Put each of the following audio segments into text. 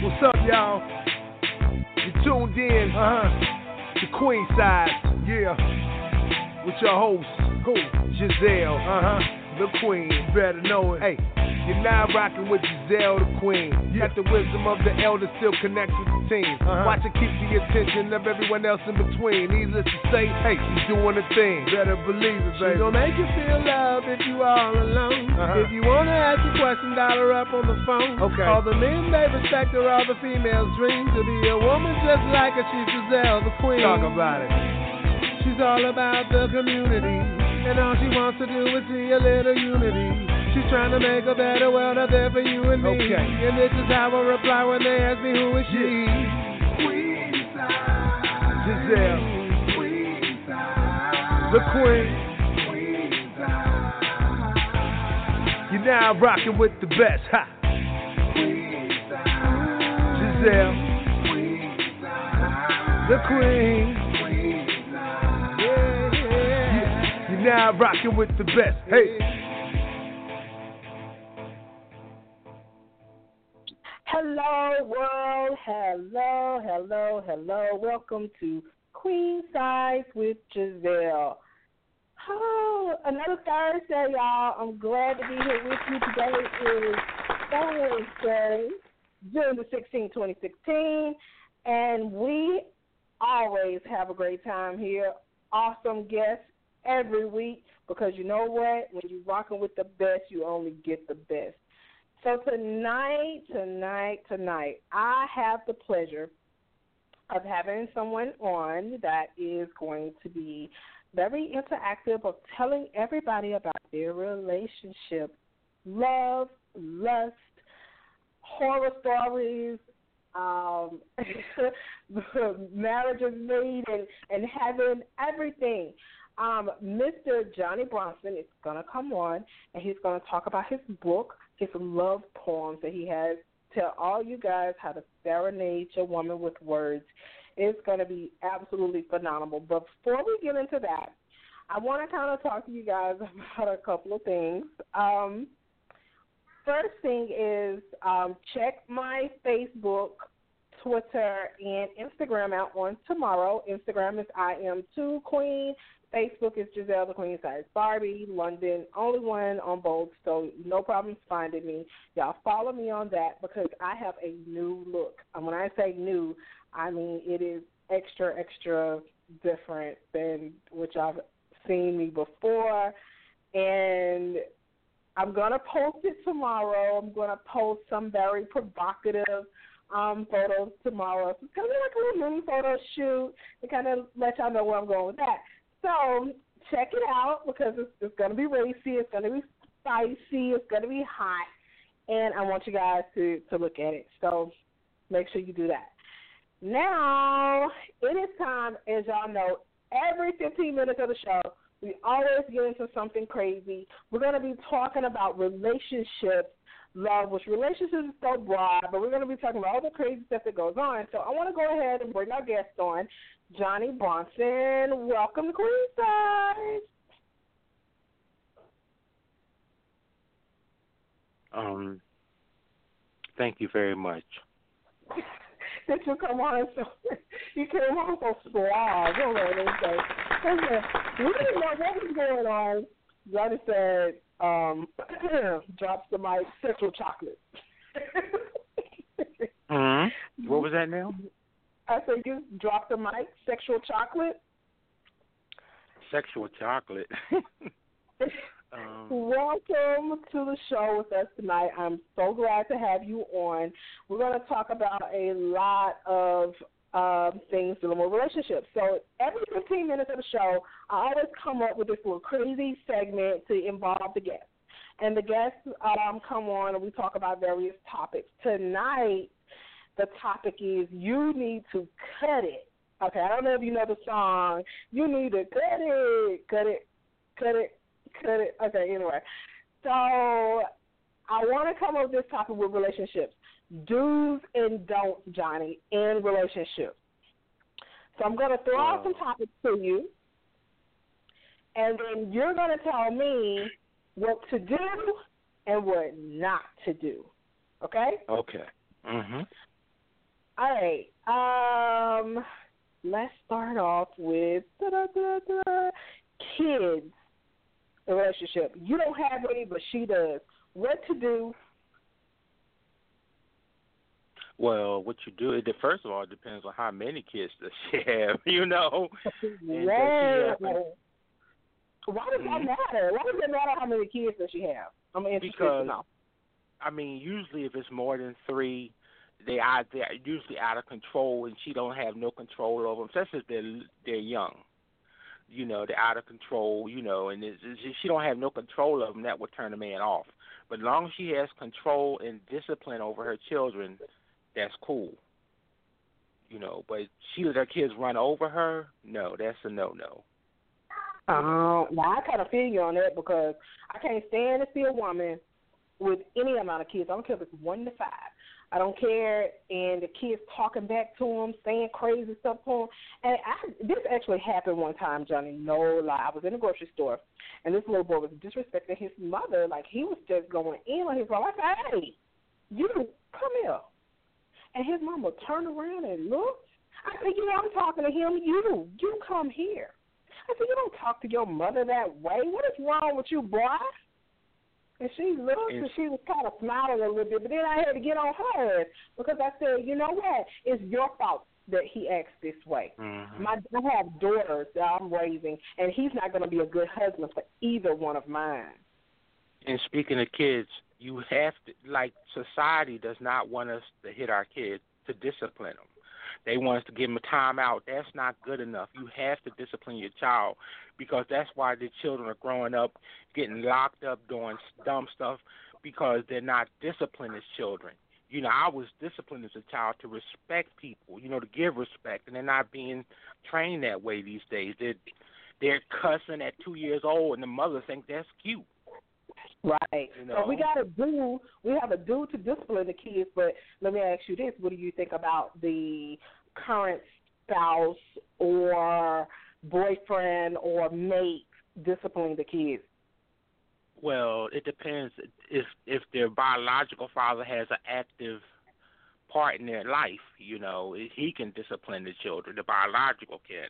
What's up, y'all? You tuned in, uh huh, to Queen Side, yeah, with your host, who? Jazzelle, uh huh, the Queen, better know it. Hey. You're now rocking with Jazzelle the Queen. Yeah. Got the wisdom of the elders still connects with the team. Uh-huh. Watch it keep the attention of everyone else in between. Needless to say, hey, she's doing a thing. Better believe it, baby. She gon' make you feel love if you all alone. Uh-huh. If you wanna ask a question, dial her up on the phone. Okay. All the men they respect her, all the females dream to be a woman just like her. She's Jazzelle the Queen. Talk about it. She's all about the community, and all she wants to do is see a little unity. She's trying to make a better world out there for you and me. Okay. And this is how I reply when they ask me who is she. Queensized. Jazzelle. Queensized. The Queen. Queensized. You're now rocking with the best. Ha. Jazzelle. The Queen. Now rocking with the best. Hey. Hello, world. Hello, hello, hello. Welcome to Queen Size with Jazzelle. Oh, another Thursday, y'all. I'm glad to be here with you. Today is Thursday, June the 16th, 2016. And we always have a great time here. Awesome guests every week because you know what? When you're rocking with the best, you only get the best. So tonight, tonight, tonight, I have the pleasure of having someone on that is going to be very interactive of telling everybody about their relationship, love, lust, horror stories, um, marriages made and, and having everything. Um, Mr. Johnnie Bronson is going to come on and he's going to talk about his book, his love poems that he has. Tell all you guys how to serenade your woman with words. It's going to be absolutely phenomenal. But before we get into that, I want to kind of talk to you guys about a couple of things. Um, first thing is um, check my Facebook, Twitter, and Instagram out on tomorrow. Instagram is I am two queen. Facebook is Jazzelle the Queen Size Barbie. London, only one on both, so no problems finding me. Y'all follow me on that because I have a new look. And when I say new, I mean it is extra, extra different than which I've seen me before. And I'm gonna post it tomorrow. I'm gonna post some very provocative um, photos tomorrow. So it's gonna be like a little mini photo shoot to kind of let y'all know where I'm going with that. So check it out because it's, it's going to be racy, it's going to be spicy, it's going to be hot, and I want you guys to to look at it. So make sure you do that. Now it is time, as y'all know, every 15 minutes of the show. We always get into something crazy. We're going to be talking about relationships love, which relationships is so broad, but we're going to be talking about all the crazy stuff that goes on. So I want to go ahead and bring our guest on, Johnnie Bronson. Welcome to Queensized. Um, thank you very much. Did you come on so you came on so suave? Hold on. We didn't know what was going on. Johnnie said, um, drops the mic, Sexual Chocolate. mm-hmm. What was that now? I said you dropped the mic, sexual chocolate. Sexual chocolate. um, Welcome to the show with us tonight. I'm so glad to have you on. We're going to talk about a lot of um, things dealing with relationships. So every 15 minutes of the show, I always come up with this little crazy segment to involve the guests. And the guests um, come on and we talk about various topics. Tonight, the topic is you need to cut it. Okay, I don't know if you know the song. You need to cut it, cut it, cut it, cut it. Okay, anyway. So I want to come up with this topic with relationships do's and don'ts, Johnnie, in relationships. So I'm going to throw out some topics to you, and then you're going to tell me what to do and what not to do. Okay? Okay. Mhm. All right. Um, let's start off with kids relationship. You don't have any, but she does. What to do? Well, what you do, it first of all it depends on how many kids does she have, you know. yeah. Why does Mm-hmm. that matter? Why does it matter how many kids does she have? I'm interested Because to know. I mean, usually if it's more than three, they are they're usually out of control, and she don't have no control over them, especially if they're they're young. You know, they're out of control. You know, and it's, it's, she don't have no control of them. That would turn a man off. But as long as she has control and discipline over her children, that's cool. You know, but she let her kids run over her. No, that's a no no. Um, now I kind of feel you on that because I can't stand to see a woman with any amount of kids. I don't care if it's one to five. I don't care, and the kids talking back to him, saying crazy stuff to him. And I, this actually happened one time, Johnnie. No lie. I was in a grocery store, and this little boy was disrespecting his mother. Like he was just going in on his mom. I said, "Hey, you come here." And his mama turned around and looked. I said, "You know, I'm talking to him. You, you come here." I said, "You don't talk to your mother that way. What is wrong with you, boy?" And she looked and she was kind of smiling a little bit, but then I had to get on her because I said, you know what? It's your fault that he acts this way. Mm-hmm. My I have daughters that I'm raising, and he's not going to be a good husband for either one of mine. And speaking of kids, you have to like society does not want us to hit our kids to discipline them. They want us to give them a time out. That's not good enough. You have to discipline your child because that's why the children are growing up getting locked up doing dumb stuff because they're not disciplined as children. You know, I was disciplined as a child to respect people, you know, to give respect, and they're not being trained that way these days. They're they're cussing at two years old, and the mother think that's cute. Right. You know? So we got to do. We have a do to discipline the kids. But let me ask you this: What do you think about the current spouse or boyfriend or mate disciplining the kids? Well, it depends if if their biological father has an active part in their life. You know, he can discipline the children. The biological can,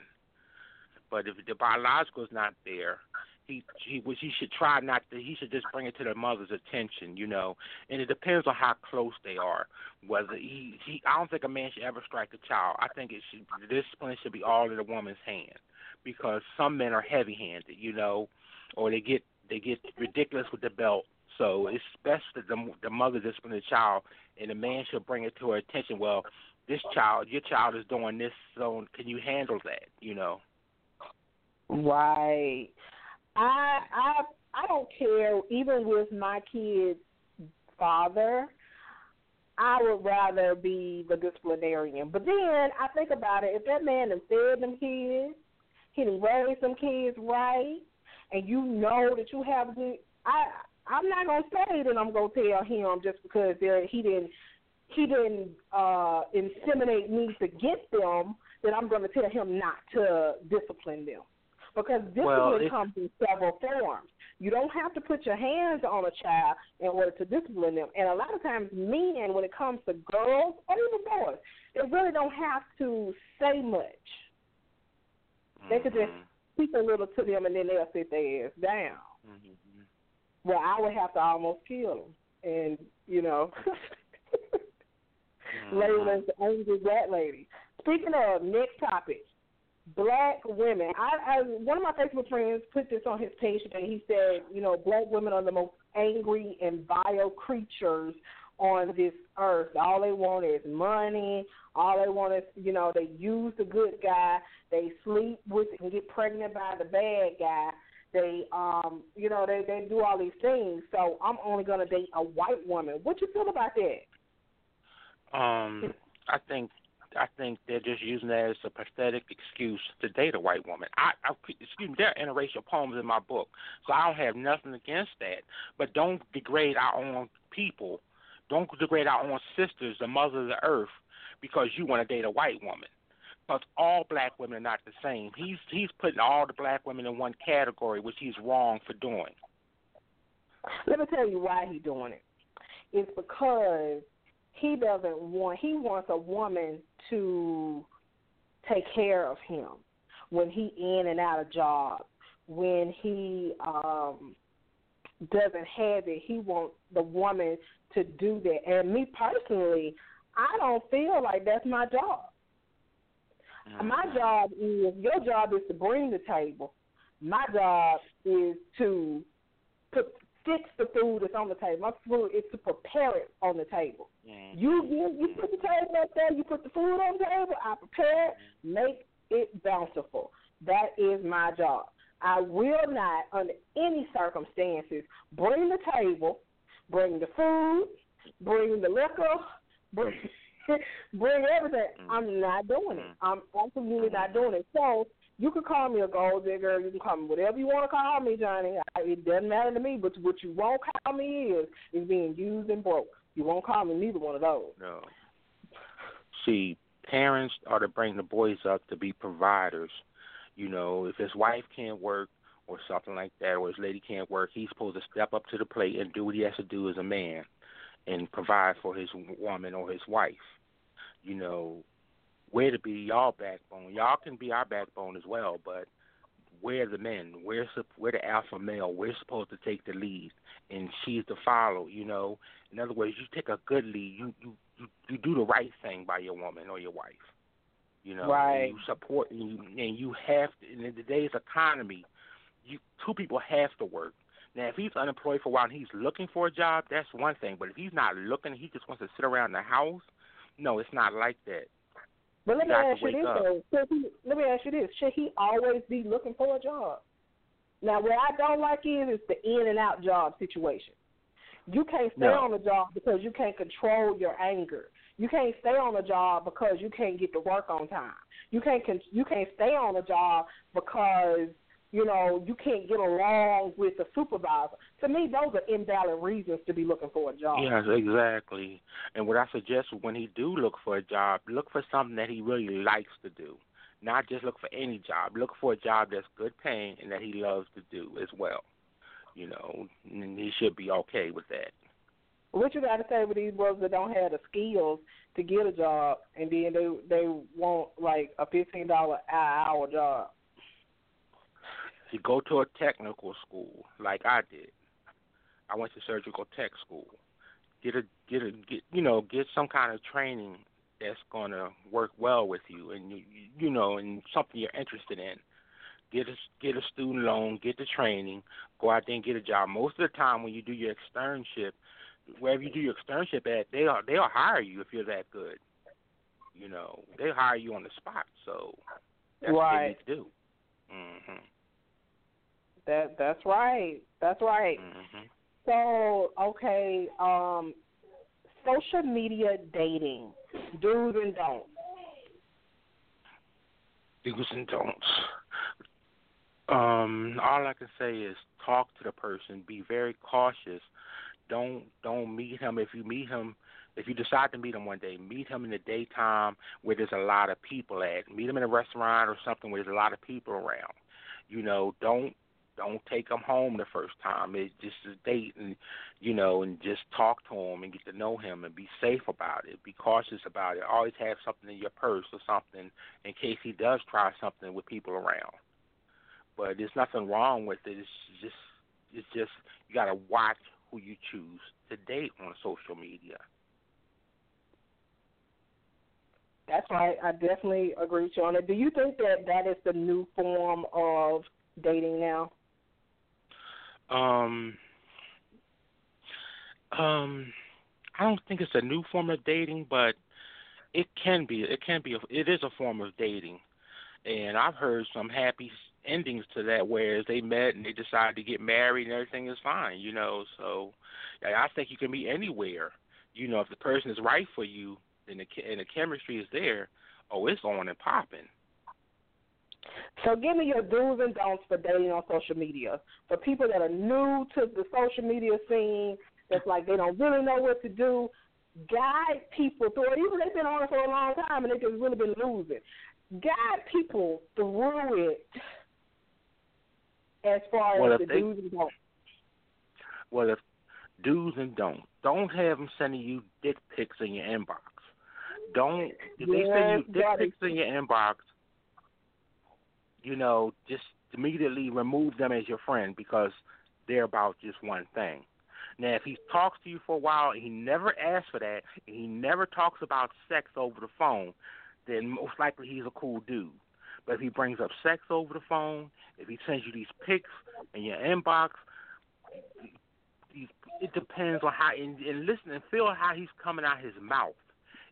but if the biological is not there, he he he should try not to. He should just bring it to the mother's attention. You know, and it depends on how close they are. Whether he he, I don't think a man should ever strike a child. I think it should the discipline should be all in the woman's hand because some men are heavy-handed. You know, or they get they get ridiculous with the belt. So it's best that the, the mother discipline the child, and the man should bring it to her attention. Well, this child, your child is doing this, so can you handle that? You know. Right. I I I don't care. Even with my kid's father, I would rather be the disciplinarian. But then I think about it. If that man has fed them kids, he done raised them kids right, and you know that you have good. I I'm not gonna say that I'm gonna tell him just because there he didn't he didn't uh inseminate me to get them that I'm gonna tell him not to discipline them. Because discipline Well, comes in several forms. You don't have to put your hands on a child in order to discipline them. And a lot of times, men, when it comes to girls or even boys, they really don't have to say much. They could just Mhm. speak a little to them, and then they'll sit their ass down. Mhm. Well, I would have to almost kill them, and you know, Mhm. label as the angry black lady. Speaking of next topic, black women. I, I one of my Facebook friends put this on his page today. He said, you know, black women are the most angry and vile creatures on this earth. All they want is money. All they want is, you know, they use the good guy. They sleep with and get pregnant by the bad guy. They, um, you know, they they do all these things. So I'm only gonna date a white woman. What you feel about that? Um, I think I think they're just using that as a pathetic excuse to date a white woman. I, I excuse me, there are interracial poems in my book, so I don't have nothing against that. But don't degrade our own people. Don't degrade our own sisters, the mother of the earth, because you want to date a white woman. Because all black women are not the same. He's he's putting all the black women in one category, which he's wrong for doing. Let me tell you why he's doing it. It's because he doesn't want he wants a woman to take care of him when he in and out of jobs, when he um doesn't have it, he wants the woman to do that. And me personally, I don't feel like that's my job. Mm-hmm. My job is your job is to bring the table. My job is to put fix the food that's on the table. My food is to prepare it on the table. Mm-hmm. You you you put the table up there, you put the food on the table, I prepare it, make it bountiful. That is my job. I will not, under any circumstances, bring the table, bring the food, bring the liquor, bring bring everything. Mm-hmm. I'm not doing it. I'm absolutely not doing it. So you can call me a gold digger. You can call me whatever you want to call me, Johnnie. It doesn't matter to me. But what you won't call me is is being used and broke. You won't call me neither one of those. No. See, parents are to bring the boys up to be providers. You know, if his wife can't work or something like that, or his lady can't work, he's supposed to step up to the plate and do what he has to do as a man and provide for his woman or his wife. You know, we're to be y'all backbone. Y'all can be our backbone as well, but we're the men. We're we're the alpha male. We're supposed to take the lead, and she's to follow. You know, in other words, you take a good lead. You you you, you do the right thing by your woman or your wife. You know, right. you support and you, and you have to. In today's economy, you two people have to work. Now, if he's unemployed for a while and he's looking for a job, that's one thing. But if he's not looking, he just wants to sit around the house. No, it's not like that. But let me ask you this though. let me ask you this: Should he always be looking for a job? Now, what I don't like is is the in and out job situation. You can't stay no. on the job because you can't control your anger. You can't stay on the job because you can't get to work on time. You can't con- you can't stay on the job because you know, you can't get along with the supervisor. To me, those are invalid reasons to be looking for a job. Yes, exactly. And what I suggest when he do look for a job, look for something that he really likes to do. Not just look for any job. Look for a job that's good paying and that he loves to do as well. You know, and he should be okay with that. What you got to say with these brothers that don't have the skills to get a job, and then they they want like a fifteen dollar hour job? You go to a technical school like I did. I went to surgical tech school. Get a get a get you know get some kind of training that's going to work well with you and you you know and something you're interested in. Get a get a student loan, get the training, go out there and get a job. Most of the time when you do your externship, wherever you do your externship at, they are they'll hire you if you're that good. You know, they hire you on the spot. So that's right. what you need to do. Mhm. That that's right. That's right. Mm-hmm. So okay, um, social media dating, do's and don'ts. Do's and don'ts. Um, all I can say is talk to the person. Be very cautious. Don't don't meet him if you meet him. If you decide to meet him one day, meet him in the daytime where there's a lot of people at. Meet him in a restaurant or something where there's a lot of people around. You know, don't don't take them home the first time. It's just a date, and you know, and just talk to him and get to know him and be safe about it. Be cautious about it. Always have something in your purse or something in case he does try something with people around. But there's nothing wrong with it. It's just, it's just you got to watch who you choose to date on social media. That's right. I definitely agree with you on it. Do you think that that is the new form of dating now? Um, um, I don't think it's a new form of dating, but it can be. It can be. A, it is a form of dating, and I've heard some happy endings to that, whereas they met and they decided to get married and everything is fine. You know, so I think you can be anywhere. You know, if the person is right for you and the and the chemistry is there, oh, it's on and popping. So give me your do's and don'ts for dating on social media. For people that are new to the social media scene, that's like they don't really know what to do, guide people through it. Even they've been on it for a long time and they've just really been losing. Guide people through it as far well, as the they, do's and don'ts. Well, if Do's and don'ts. Don't have them sending you dick pics in your inbox. Don't if they send you dick pics in your inbox, you know, just immediately remove them as your friend because they're about just one thing. Now, if he talks to you for a while and he never asks for that, and he never talks about sex over the phone, then most likely he's a cool dude. But if he brings up sex over the phone, if he sends you these pics in your inbox, it depends on how and, and listen and feel how he's coming out his mouth.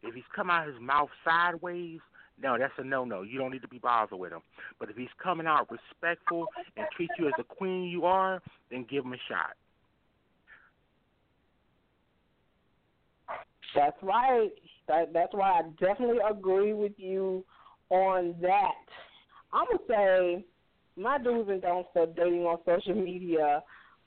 If he's coming out his mouth sideways, no, that's a no no. You don't need to be bothered with him. But if he's coming out respectful and treat you as the queen you are, then give him a shot. That's right. That, that's why I definitely agree with you on that. I'm gonna say my do's and don'ts for dating on social media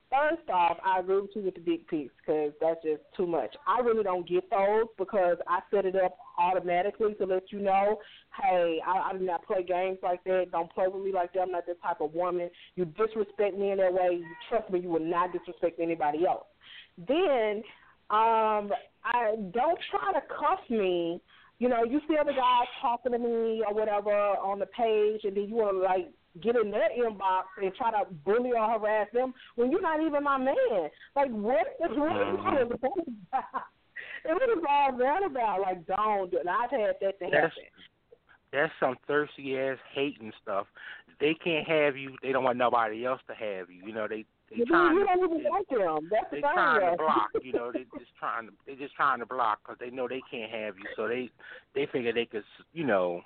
First off, I agree with you with the dick pics because that's just too much. I really don't get those because I set it up automatically to let you know, hey, I, I do not play games like that. Don't play with me like that. I'm not this type of woman. You disrespect me in that way. You trust me. You will not disrespect anybody else. Then, um, I don't try to cuff me. You know, you see other guys talking to me or whatever on the page, and then you want to like get in their inbox and try to bully or harass them when you're not even my man. Like, what is what is that about? And what is all that about? Like, don't do it. And I've had that to that's, happen. That's some thirsty ass hating stuff. They can't have you. They don't want nobody else to have you. You know, they they trying you don't to, even like them. That's they the trying to block. You know, they just trying to they just trying to block because they know they can't have you. So they they figure they could you know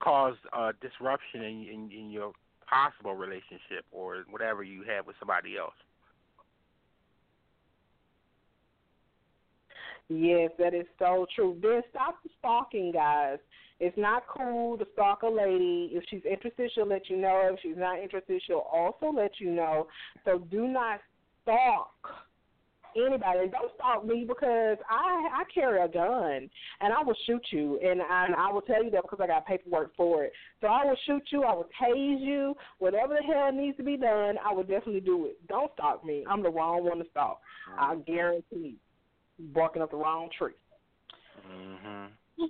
cause uh, disruption in, in, in your possible relationship or whatever you have with somebody else. Yes, that is so true. Then stop the stalking, guys. It's not cool to stalk a lady. If she's interested, she'll let you know. If she's not interested, she'll also let you know. So do not stalk anybody. Don't stalk me because I I carry a gun and I will shoot you and I, and I will tell you that because I got paperwork for it. So I will shoot you. I will tase you. Whatever the hell needs to be done, I will definitely do it. Don't stalk me. I'm the wrong one to stalk. I guarantee. Barking up the wrong tree. Mm-hmm.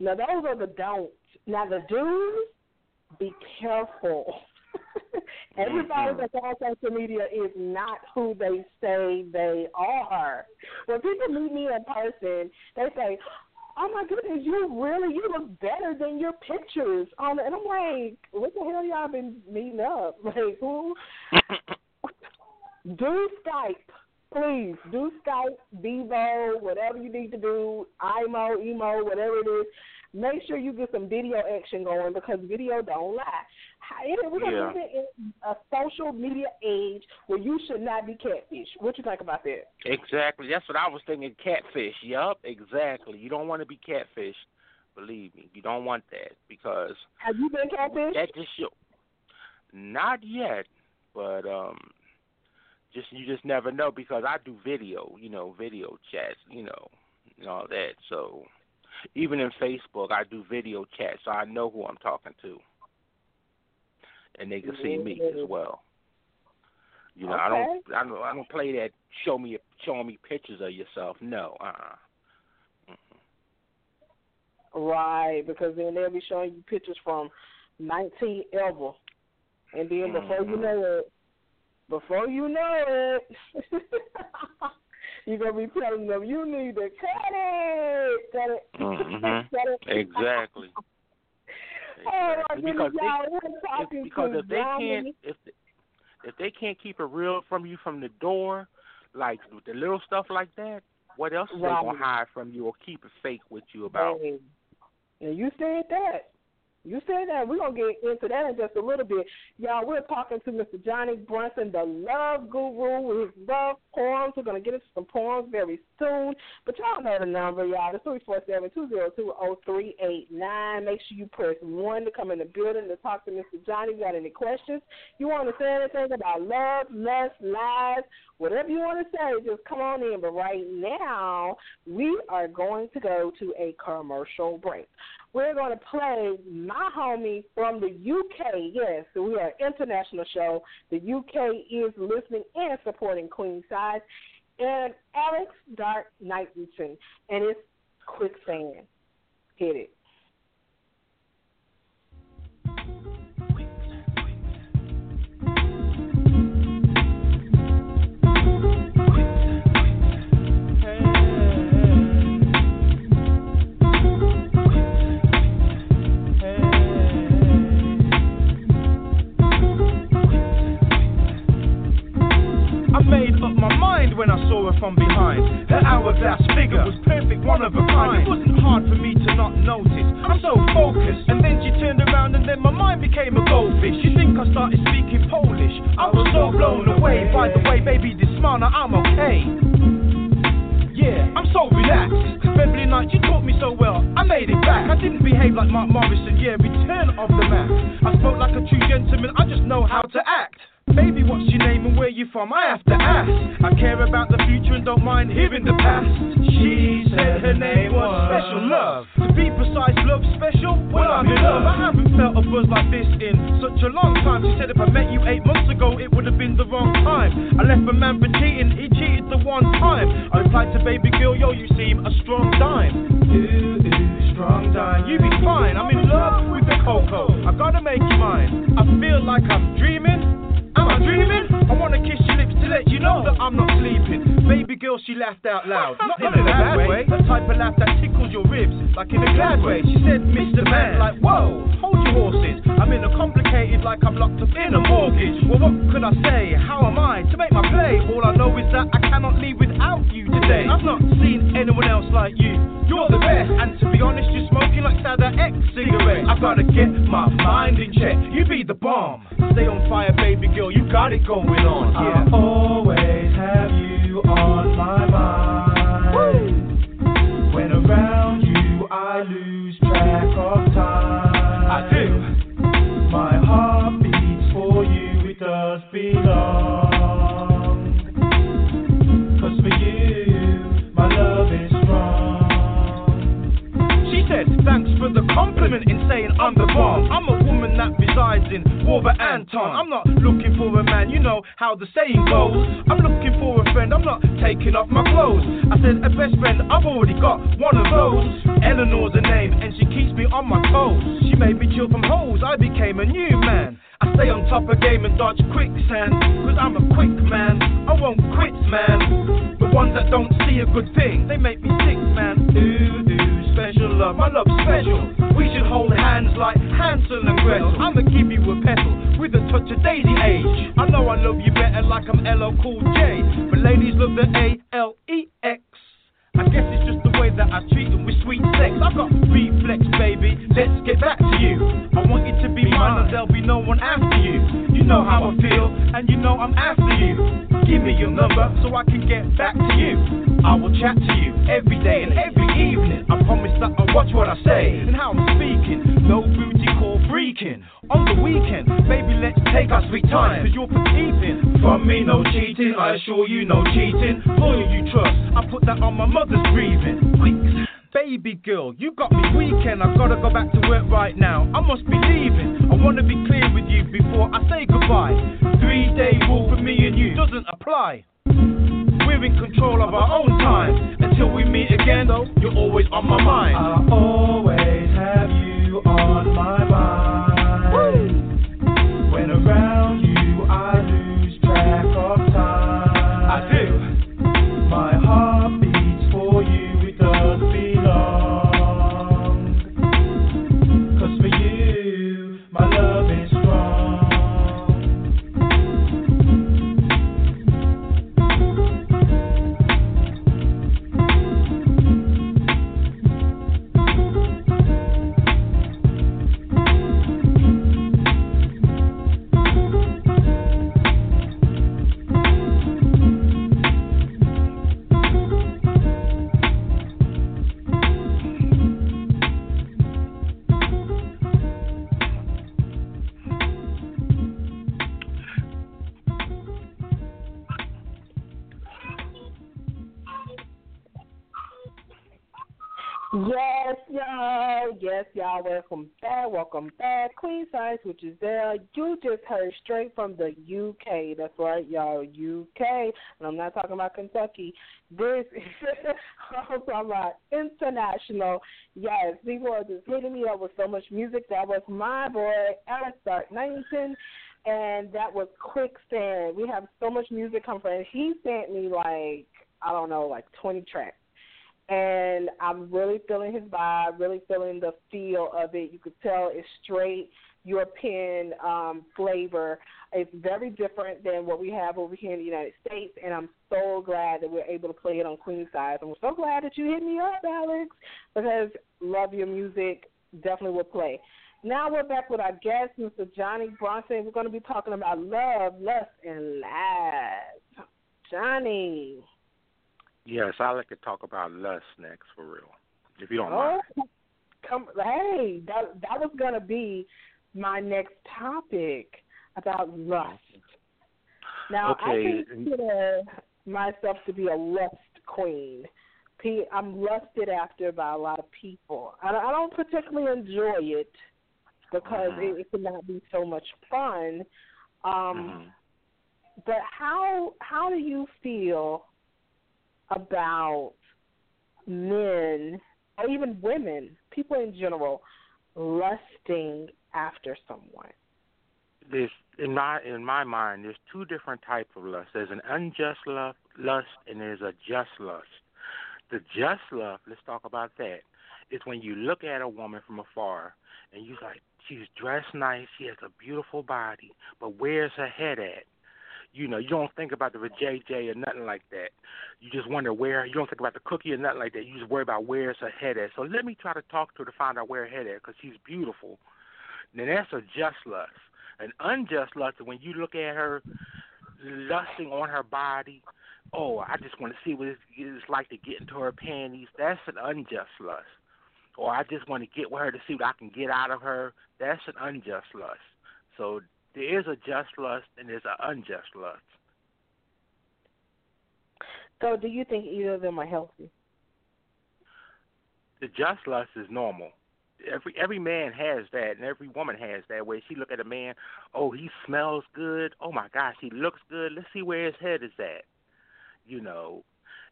Now those are the don'ts. Now the do's, be careful. Everybody that's on social media is not who they say they are. When people meet me in person, they say, "Oh my goodness, you really you look better than your pictures." On and I'm like, "What the hell y'all been meeting up? Like who?" do Skype, please. Do Skype, Vivo, whatever you need to do, IMO, emo, whatever it is. Make sure you get some video action going because video don't lie. We're going to live in a social media age where you should not be catfish. What you think about that? Exactly. That's what I was thinking. Catfish. Yup. Exactly. You don't want to be catfish. Believe me, you don't want that because. Have you been catfish? That just show. Not yet, but um, just you just never know because I do video. You know, video chats. You know, and all that. So even in Facebook, I do video chats, so I know who I'm talking to and they can see me as well. You know, okay. I don't, I don't, I don't play that. Show me, showing me pictures of yourself. No, uh, uh-uh. Right, because then they'll be showing you pictures from nineteen ever, and then before mm-hmm. you know it, before you know it, you're gonna be telling them you need to cut it, cut it, mm-hmm. cut it. Exactly. Oh because they, if, because if they can't if if they can't keep it real from you from the door, like the little stuff like that, what else right. they gonna hide from you or keep it fake with you about? And you said that. You said that. We're going to get into that in just a little bit. Y'all, we're talking to Mr. Johnnie Bronson, the love guru with his love poems. We're going to get into some poems very soon. But y'all know the number, y'all. It's three four seven two zero two zero three eight nine. Make sure you press one to come in the building to talk to Mr. Johnnie. You got any questions? You want to say anything about love, lust, lies, whatever you want to say, just come on in. But right now, we are going to go to a commercial break. We're going to play my homie from the UK. Yes, we are an international show. The UK is listening and supporting Queensized. And Alex Dark Nightington. And it's Quicksand. Hit it. When I saw her from behind. Her hourglass figure was perfect, one of a kind. It wasn't hard for me to not notice. I'm so focused. And then she turned around and then my mind became a goldfish. You think I started speaking Polish? I was so blown away. By the way, baby, this smile, now I'm okay. Yeah, I'm so relaxed. Beverly Knight, you taught me so well. I made it back. I didn't behave like Mark Morrison. Yeah, return of the Mac. I spoke like a true gentleman. I just know how to act. Baby, what's your name and where you from? I have to ask. I care about the future and don't mind hearing the past. She said her name was Special Love. To be precise, love special? Well, I'm in love. I haven't felt a buzz like this in such a long time. She said if I met you eight months ago, it would have been the wrong time. I left a man for cheating, he cheated the one time. I replied to baby girl, yo, you seem a strong dime. Strong dime. You be fine. I'm in love with the cocoa. I gotta make you mine. I feel like I'm dreaming. Am I dreaming? I wanna kiss your lips to let you know that I'm not sleeping. Baby girl, she laughed out loud. Not in a bad way. The type of laugh that tickles your ribs, like in a glad way. She said, Mr. Man, like, whoa, hold your horses. I'm in a complicated, like I'm locked up in a mortgage. Well, what could I say? How am I to make my play? All I know is that I cannot leave without you today. I've not seen anyone else like you. You're the best, and to be honest, you're smoking like Sada X cigarettes. I've gotta get my mind in check. You be the bomb. Stay on fire, baby girl you got it going on. Yeah. I always have you on my mind. Woo. When around you, I lose track of time. I do. My heart beats for you, it does belong. Compliment in saying I'm the bomb. I'm a woman that resides in Wolverhampton. I'm not looking for a man, you know how the saying goes. I'm looking for a friend, I'm not taking off my clothes. I said, a best friend, I've already got one of those. Eleanor's a name, and she keeps me on my toes. She made me chill from holes, I became a new man. I stay on top of game and dodge quicksand. Cause I'm a quick man, I won't quit, man. The ones that don't see a good thing, they make me sick, man. Ooh, love, my love's special. We should hold hands like Hansel and Gretel. I'ma give you a petal with a touch of daisy age. I know I love you better like I'm LL Cool J. But ladies love the A L E X. I guess it's just the way that I treat them with sweet sex. I got reflex, baby. Let's get back to you. I want you to be mine, and there'll be no one after you. You know how I feel, and you know I'm after you. Give me your number so I can get back to you. I will chat to you every day and every evening. I promise that I'll watch what I say and how I'm speaking. No booty call freaking. On the weekend, baby, let's take our sweet time, cause you're for keeping. From me, no cheating. I assure you, no cheating. Loyal you trust, I put that on my mother's breathing. Baby girl, you got me weekend. I gotta go back to work right now. I must be leaving. I wanna be clear with you before I say goodbye. Three day rule for me and you doesn't apply. We're in control of our own time. Until we meet again, though, you're always on my mind. I always have you on my mind. Y'all. Yes, y'all. Welcome back. Welcome back. Queen Size, which is there. You just heard straight from the UK. That's right, y'all. UK. And I'm not talking about Kentucky. This is I'm talking about international. Yes, people are just hitting me up with so much music. That was my boy, Alex Dark 19 and that was Quicksand. We have so much music come from. He sent me like I don't know, like 20 tracks and I'm really feeling his vibe, really feeling the feel of it. You could tell it's straight European um, flavor. It's very different than what we have over here in the United States, and I'm so glad that we're able to play it on Queen Size. We're so glad that you hit me up, Alex, because love your music. Definitely will play. Now we're back with our guest, Mr. Johnnie Bronson. We're going to be talking about love, lust, and lies. Johnnie. Yes, I like to talk about lust next for real. If you don't oh, mind. Come, hey, that that was gonna be my next topic about lust. Now okay. I consider myself to be a lust queen. I'm lusted after by a lot of people. I don't particularly enjoy it because mm-hmm. it, cannot be so much fun. Um, mm-hmm. But how how do you feel about men or even women, people in general, lusting after someone? There's in my in my mind, there's two different types of lust. There's an unjust lust, lust, and there's a just lust. The just lust, let's talk about that. Is when you look at a woman from afar and you're like, she's dressed nice, she has a beautiful body, but where's her head at? You know, you don't think about the JJ or nothing like that. You just wonder where. You don't think about the cookie or nothing like that. You just worry about where's her head at. So let me try to talk to her to find out where her head at because she's beautiful. Then that's a just lust. An unjust lust when you look at her lusting on her body. Oh, I just want to see what it's like to get into her panties. That's an unjust lust. Or I just want to get with her to see what I can get out of her. That's an unjust lust. So there is a just lust and there's an unjust lust. So, do you think either of them are healthy? The just lust is normal. Every every man has that, and every woman has that. Where she look at a man, oh, he smells good. Oh my gosh, he looks good. Let's see where his head is at. You know,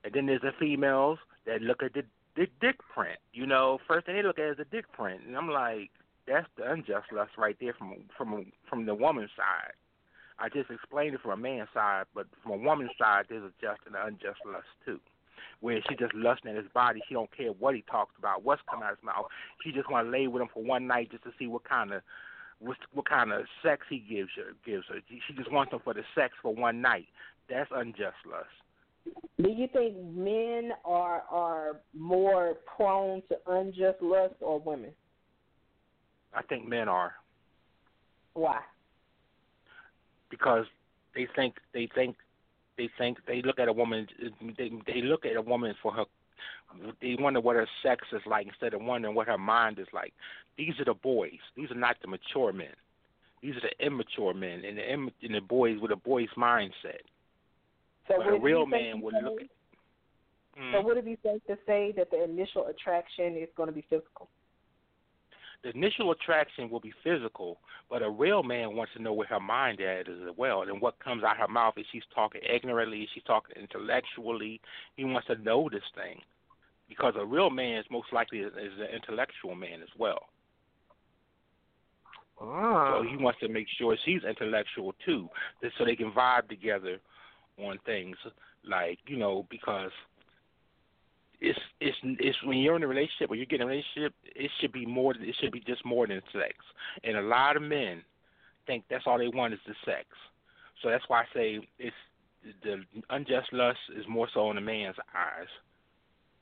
and then there's the females that look at the, the dick print. You know, first thing they look at is the dick print, and I'm like, that's the unjust lust right there from from from the woman's side. I just explained it from a man's side, but from a woman's side, there's a just and an unjust lust too, where she just lusting at his body. She don't care what he talks about, what's coming out of his mouth. She just want to lay with him for one night just to see what kind of what, what kind of sex he gives her. Gives her. She just wants him for the sex for one night. That's unjust lust. Do you think men are are more prone to unjust lust or women? I think men are. Why? Because they think they think they think they look at a woman they they look at a woman for her they wonder what her sex is like instead of wondering what her mind is like. These are the boys. These are not the mature men. These are the immature men and the and the boys with a boy's mindset. So but a real man would look at. Mm, so would it be safe to say that the initial attraction is going to be physical? The initial attraction will be physical, but a real man wants to know where her mind at is as well, and what comes out of her mouth. Is she's talking ignorantly? Is she talking intellectually? He wants to know this thing, because a real man is most likely is, is an intellectual man as well. Ah. So he wants to make sure she's intellectual too, so they can vibe together on things like you know because it's it's it's when you're in a relationship or you're getting a relationship, it should be more. It should be just more than sex. And a lot of men think that's all they want is the sex. So that's why I say it's the unjust lust is more so in a man's eyes.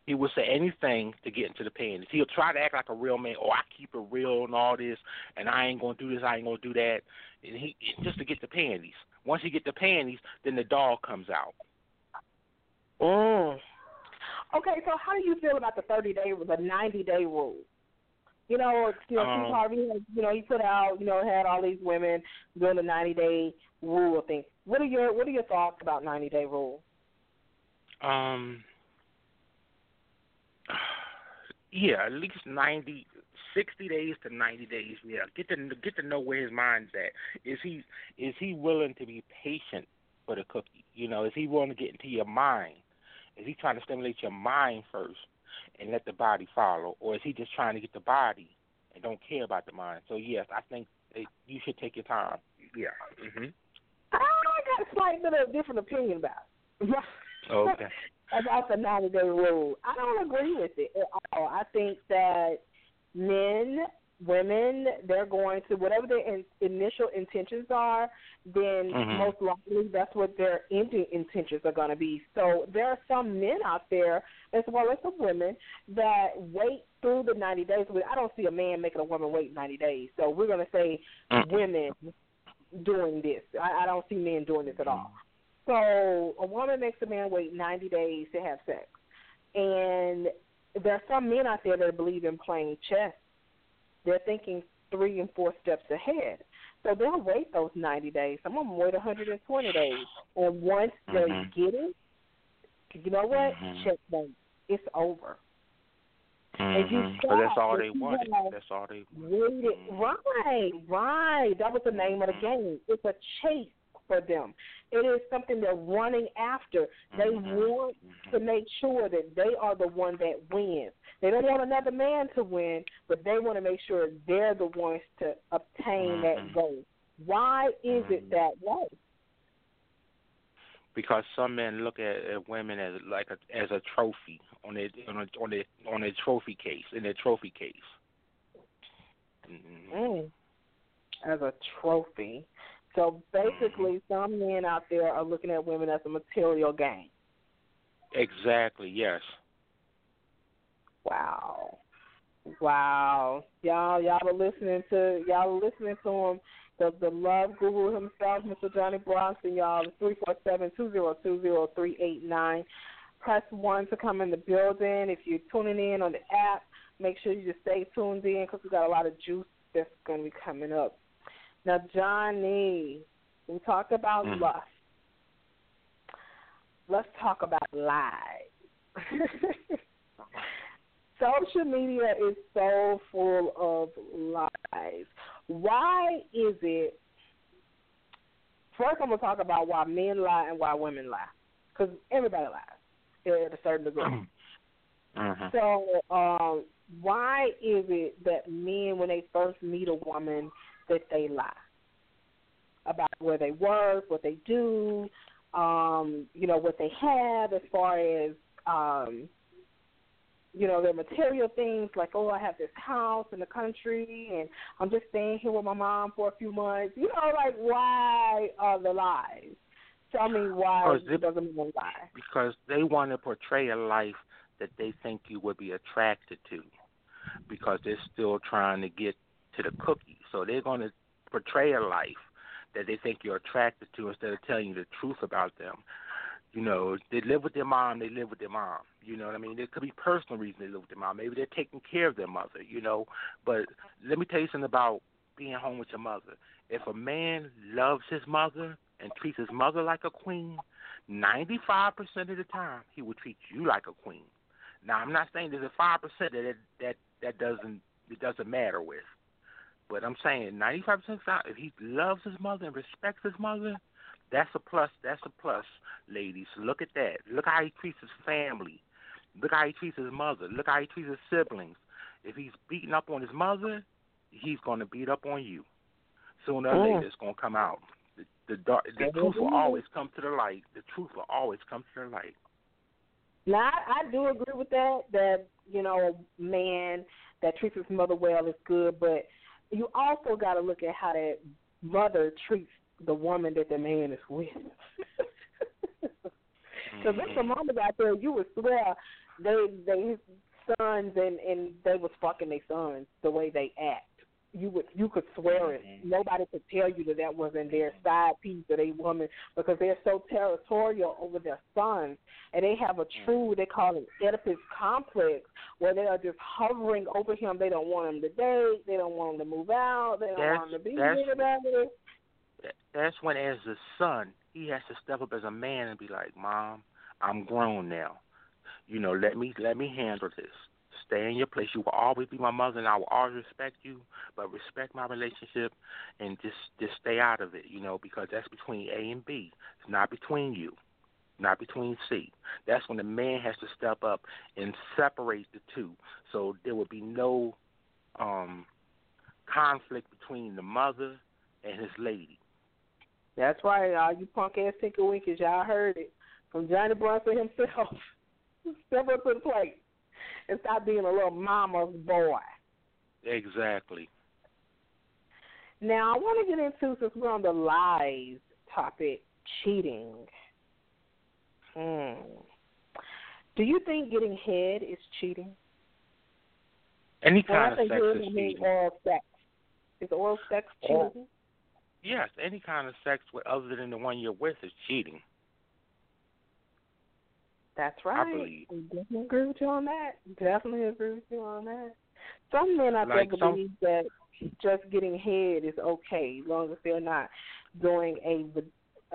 He will say anything to get into the panties. He'll try to act like a real man. Oh, I keep it real and all this, and I ain't gonna do this. I ain't gonna do that. And he just to get the panties. Once he get the panties, then the dog comes out. Oh. Okay, so how do you feel about the thirty day, the ninety day rule? You know, you know, um, Steve Harvey, you know, he put out, you know, had all these women doing the ninety day rule thing. What are your What are your thoughts about ninety day rule? Um, Yeah, at least ninety, sixty days to ninety days. Yeah, get to get to know where his mind's at. Is he is he willing to be patient for the cookie? You know, is he willing to get into your mind? Is he trying to stimulate your mind first and let the body follow, or is he just trying to get the body and don't care about the mind? So yes, I think it, you should take your time. Yeah. Mhm. I got a slight bit of different opinion about. It. Okay. about the 90 day rule. I don't agree with it at all. I think that men, women, they're going to, whatever their in, initial intentions are, then Mhm. most likely that's what their ending intentions are going to be. So there are some men out there, as well as some women, that wait through the 90 days. I don't see a man making a woman wait 90 days. So we're going to say Mhm. women doing this. I, I don't see men doing this at all. So a woman makes a man wait 90 days to have sex. And there are some men out there that believe in playing chess. They're thinking three and four steps ahead. So they'll wait those 90 days. Some of them wait 120 days. And once they get it, you know what? Mhm. Checkmate. It's over. And you. Mm-hmm. So that's all they wanted. That's all they. Waited. Mm-hmm. Right, right. That was the name of the mm-hmm. game. It's a chase for them. It is something they're running after. They Mhm. want to make sure that they are the one that wins. They don't want another man to win, but they want to make sure they're the ones to obtain that Mhm. goal. Why is Mhm. it that way? because some men look at, at women as like a, as a trophy on their on a, on their on their trophy case in their trophy case. Mhm. Mm. As a trophy. So basically, some men out there are looking at women as a material gain. Exactly. Yes. Wow. Wow. Y'all y'all are listening to y'all are listening to him. The the love guru himself, Mr. Johnnie Bronson, y'all three four seven two zero two zero three eight nine. Press one to come in the building. If you're tuning in on the app, make sure you just stay tuned in because we got a lot of juice that's going to be coming up. Now, Johnnie, we talked about Mhm. lust. Let's talk about lies. Social media is so full of lies. Why is it? First, I'm gonna talk about why men lie and why women lie, because everybody lies at a certain degree. Mhm. So, um, why is it that men, when they first meet a woman, that they lie about where they work, what they do, um, you know, what they have as far as, um, you know, their material things like, oh, I have this house in the country and I'm just staying here with my mom for a few months. You know, like why are the lies? Tell me why Because it- doesn't mean lie. because they want to portray a life that they think you would be attracted to because they're still trying to get to the cookie. So they're going to portray a life that they think you're attracted to instead of telling you the truth about them. You know, they live with their mom, they live with their mom. You know what I mean? There could be personal reasons they live with their mom. Maybe they're taking care of their mother, you know. But let me tell you something about being home with your mother. If a man loves his mother and treats his mother like a queen, 95% of the time he will treat you like a queen. Now, I'm not saying there's a 5% that that that doesn't it doesn't matter with. But I'm saying 95% of time if he loves his mother and respects his mother, that's a plus. That's a plus, ladies. Look at that. Look how he treats his family. Look how he treats his mother. Look how he treats his siblings. If he's beating up on his mother, he's going to beat up on you. Sooner or Mm. later, it's going to come out. The, the dark, the There truth will always come to the light. The truth will always come to the light. Now, I, I do agree with that. That you know, a man that treats his mother well is good, but you also got to look at how that mother treats the woman that the man is with. Because there's mm-hmm. some mamas out there you would swear they they sons and and they was fucking their sons the way they act. You would you could swear it. Mhm. Nobody could tell you that that wasn't their side piece of a woman because they're so territorial over their sons, and they have a true they call it Oedipus complex where they are just hovering over him. They don't want him to date. They don't want him to move out. They don't That's- want him to be anybody. That's when, as a son, he has to step up as a man and be like, "Mom, I'm grown now. You know, let me let me handle this. Stay in your place. You will always be my mother, and I will always respect you. But respect my relationship, and just just stay out of it. You know, because that's between A and B. It's not between you, not between C. That's when the man has to step up and separate the two, so there would be no um conflict between the mother and his lady. That's right. All you punk ass tinker winkers, y'all heard it from Johnnie Bronson himself. Step up to the plate and stop being a little mama's boy. Exactly. Now I want to get into since we're on the lies topic, cheating. Hmm. Do you think getting head is cheating? Any kind well, of sex is cheating. Oral sex. Is oral sex cheating? yes, any kind of sex with other than the one you're with is cheating. That's right. I definitely agree with you on that. Definitely agree with you on that. Some men I like think some... believe that just getting head is okay, as long as they're not doing a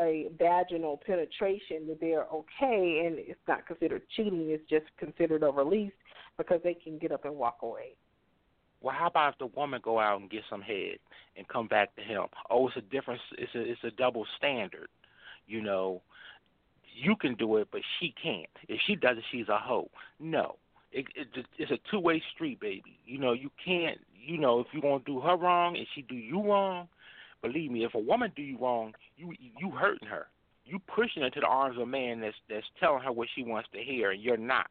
a vaginal penetration that they're okay and it's not considered cheating, it's just considered a release because they can get up and walk away. Well, how about if the woman go out and get some head and come back to him? Oh, it's a different. It's a it's a double standard. You know, you can do it, but she can't. If she does it, she's a hoe. No, it, it, it's a two way street, baby. You know, you can't. You know, if you're gonna do her wrong and she do you wrong, believe me, if a woman do you wrong, you you hurting her. You pushing her to the arms of a man that's that's telling her what she wants to hear, and you're not.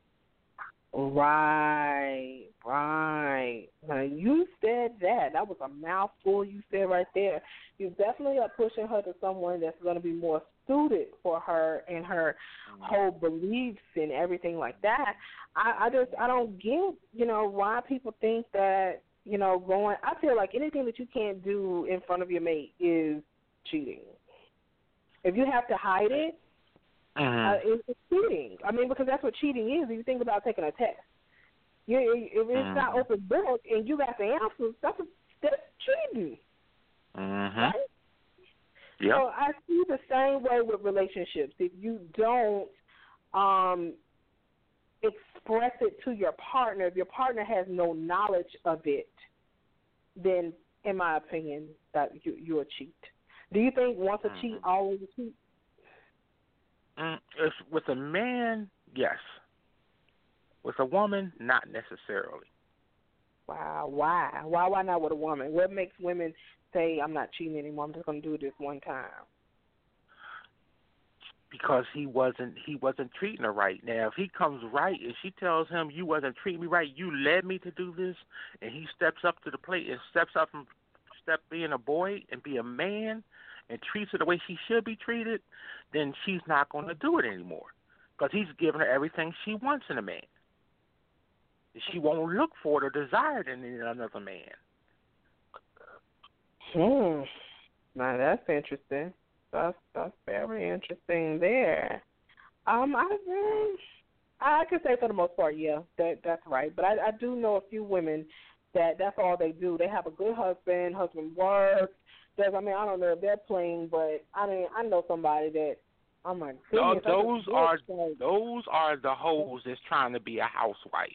Right, right. Now you said that. That was a mouthful you said right there. You definitely are pushing her to someone that's going to be more suited for her and her mm-hmm. whole beliefs and everything like that. I, I just I don't get you know why people think that you know going. I feel like anything that you can't do in front of your mate is cheating. If you have to hide it, uh-huh. uh, it's, it's cheating. I mean, because that's what cheating is. If you think about taking a test, you, if it's uh-huh. not open book and you got the answers, that's a, that's cheating. Uh-huh. Right? Yep. So I see the same way with relationships. If you don't um, express it to your partner, if your partner has no knowledge of it, then, in my opinion, that you you're a cheat. Do you think once a cheat, mm-hmm. always a cheat? Mm, if with a man, yes. With a woman, not necessarily. Wow, why? Why? Why not with a woman? What makes women say, "I'm not cheating anymore. I'm just going to do this one time"? Because he wasn't he wasn't treating her right. Now, if he comes right and she tells him, "You wasn't treating me right. You led me to do this," and he steps up to the plate and steps up and step being a boy and be a man and treats her the way she should be treated, then she's not going to do it anymore because he's giving her everything she wants in a man. She won't look for it or desire it in another man. Hmm. Now that's interesting. That's that's very interesting there. Um, I I could say for the most part, yeah, that that's right. But I, I do know a few women that that's all they do. They have a good husband. Husband works. Does I mean I don't know if they're playing, but I mean I know somebody that. Oh my goodness! No, those are those are the hoes that's trying to be a housewife.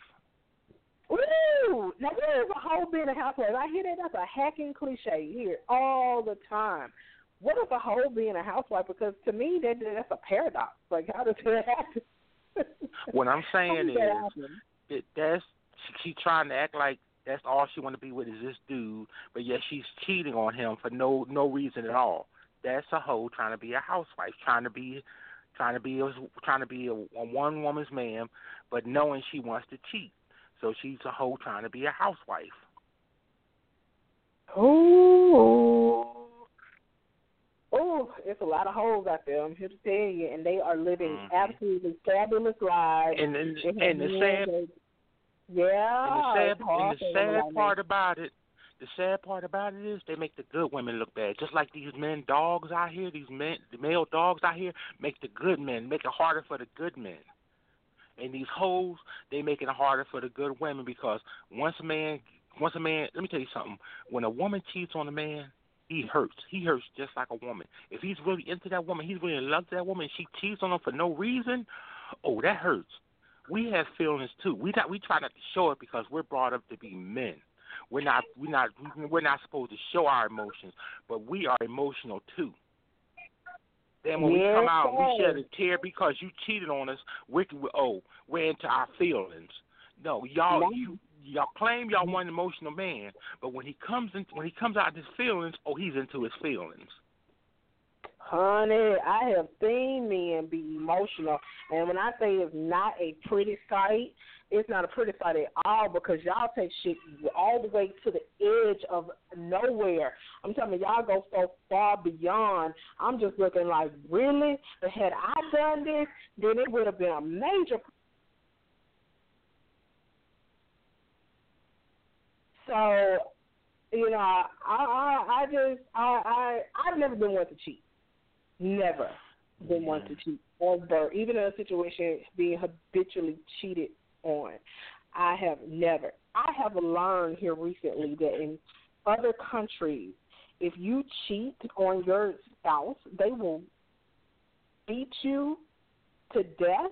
Ooh, now there is a hoe being a housewife. I hear that that's a hacking cliche here all the time. What is a hoe being a housewife? Because to me, that that's a paradox. Like, how does that happen? what I'm saying is, that that's she, she trying to act like that's all she want to be with is this dude, but yet she's cheating on him for no no reason at all. That's a hoe trying to be a housewife, trying to be trying to be a, trying to be a, a one woman's man, but knowing she wants to cheat. So she's a hoe trying to be a housewife. Oh, oh, it's a lot of hoes out there. I'm here to tell you, and they are living mm-hmm. absolutely fabulous lives. And and, and the sad, yeah, and the sad, and the sad part about it, the sad part about it is they make the good women look bad. Just like these men dogs out here, these men, the male dogs out here, make the good men, make it harder for the good men. And these hoes, they make it harder for the good women because once a man, once a man, let me tell you something. When a woman cheats on a man, he hurts. He hurts just like a woman. If he's really into that woman, he's really in love with that woman, she cheats on him for no reason. Oh, that hurts. we have feelings too. We not we try not to show it because we're brought up to be men. We're not we're not we're not supposed to show our emotions, but we are emotional too. Then when yes, we come out, we shed a tear because you cheated on us. We're oh, we're into our feelings. No, y'all No. you y'all claim y'all want an emotional man, but when he comes in when he comes out of his feelings, oh, he's into his feelings. Honey, I have seen men be emotional, and when I say it's not a pretty sight, it's not a pretty sight at all because y'all take shit all the way to the edge of nowhere. I'm telling you, y'all go so far beyond. I'm just looking like, really? But had I done this, then it would have been a major. So, you know, I, I, I just, I, I, I've never been one to cheat. Never been one to cheat ever, even in a situation being habitually cheated on. I have never. I have learned here recently that in other countries, if you cheat on your spouse, they will beat you to death.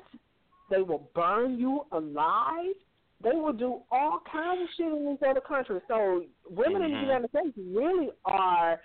They will burn you alive. They will do all kinds of shit in these other countries. So women in the Mhm. United States really are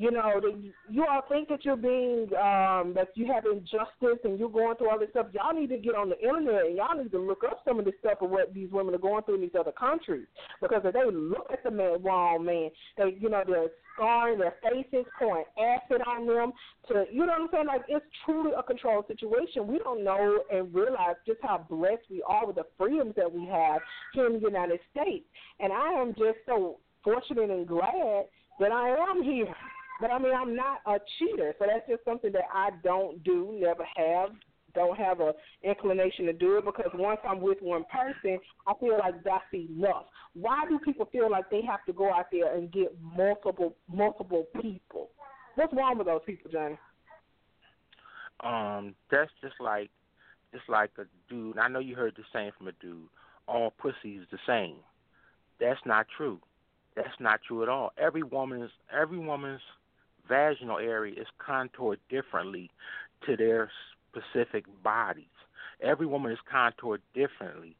you know, that you all think that you're being um that you have injustice and you're going through all this stuff. Y'all need to get on the internet and y'all need to look up some of this stuff of what these women are going through in these other countries. Because if they look at the man wrong man, they you know, they're scarring their faces, pouring acid on them to you know what I'm saying? Like it's truly a controlled situation. We don't know and realize just how blessed we are with the freedoms that we have here in the United States. And I am just so fortunate and glad that I am here. But I mean, I'm not a cheater, so that's just something that I don't do, never have, don't have a inclination to do it because once I'm with one person, I feel like that's enough. Why do people feel like they have to go out there and get multiple multiple people? What's wrong with those people, Johnnie? Um, that's just like just like a dude. I know you heard the same from a dude. All pussy is the same. That's not true. That's not true at all. Every woman's every woman's vaginal area is contoured differently to their specific bodies. Every woman is contoured differently.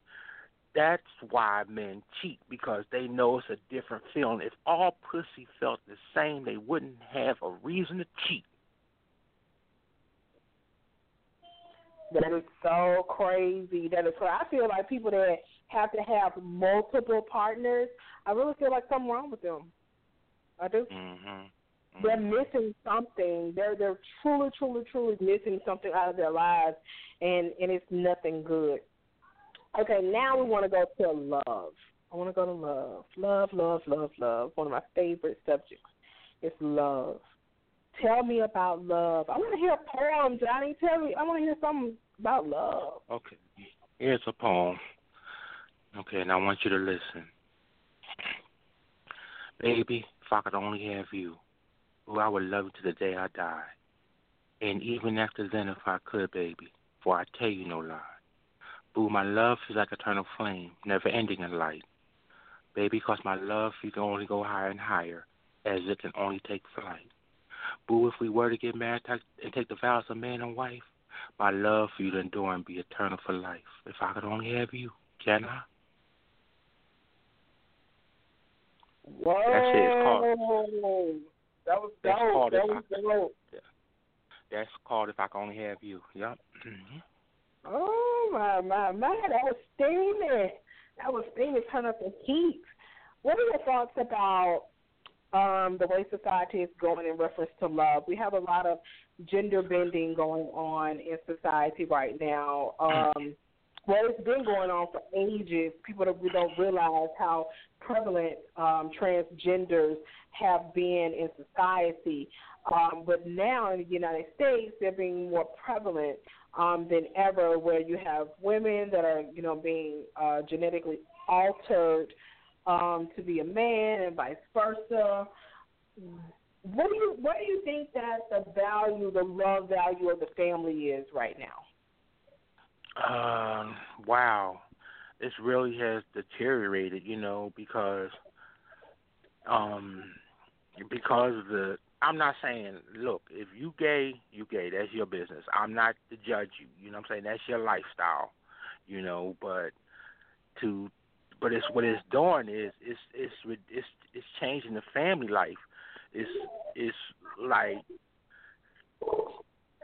That's why men cheat because they know it's a different feeling. If all pussy felt the same, they wouldn't have a reason to cheat. That is so crazy. That is so. I feel like people that have to have multiple partners, I really feel like something wrong with them. I do. Mhm. They're missing something. They're they're truly, truly, truly missing something out of their lives, and and it's nothing good. Okay, now we want to go to love. I want to go to love. Love, love, love, love. One of my favorite subjects is love. Tell me about love. I want to hear a poem, Johnnie. Tell me. I want to hear something about love. Okay. Here's a poem. Okay, and I want you to listen. Baby, if I could only have you, oh, I would love you to the day I die. And even after then, if I could, baby, for I tell you no lie. Boo, my love is like eternal flame, never ending in light. Baby, cause my love you can only go higher and higher, as it can only take flight. Boo, if we were to get married and take the vows of man and wife, my love for you to endure and be eternal for life. If I could only have you, can I? Whoa. That shit is called- That was That's dope. called That If was I- dope. That's called If I Could Only Have You. Yep. hmm Oh my my my! That was steaming. That was steaming. Turn up the heat. What are your thoughts about um, the way society is going in reference to love? We have a lot of gender bending going on in society right now. Um, well, it's been going on for ages. People don't, we don't realize how prevalent um, transgenders have been in society. Um, but now in the United States, they're being more prevalent um, than ever, where you have women that are, you know, being uh, genetically altered um, to be a man, and vice versa. What do you what do you think that the value, the love value of the family is right now? Um, wow. This really has deteriorated, you know, because um because the I'm not saying look, if you gay, you gay, that's your business. I'm not to judge you. You know what I'm saying? That's your lifestyle. you know. But to but it's what it's doing is it's it's it's it's changing the family life. It's it's like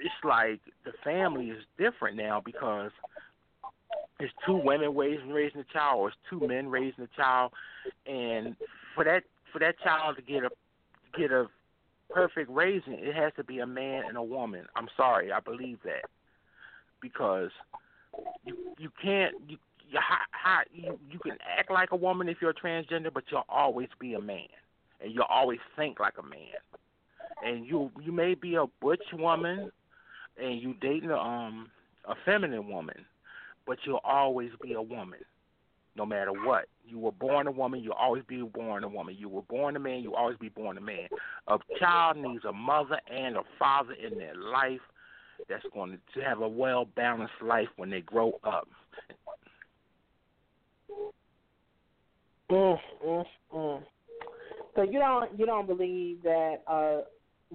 it's like the family is different now because it's two women raising raising a child or it's two men raising a child. And for that for that child to get a get a perfect raising it has to be a man and a woman. I'm sorry i believe that. Because you you can't you you, you you can act like a woman if you're transgender but you'll always be a man. And you'll always think like a man. And you you may be a butch woman and you dating a um a feminine woman but you'll always be a woman, no matter what. You were born a woman, you'll always be born a woman. You were born a man, you'll always be born a man. A child needs a mother and a father in their life that's going to have a well balanced life when they grow up. Mm, mm, mm. So you don't you don't believe that a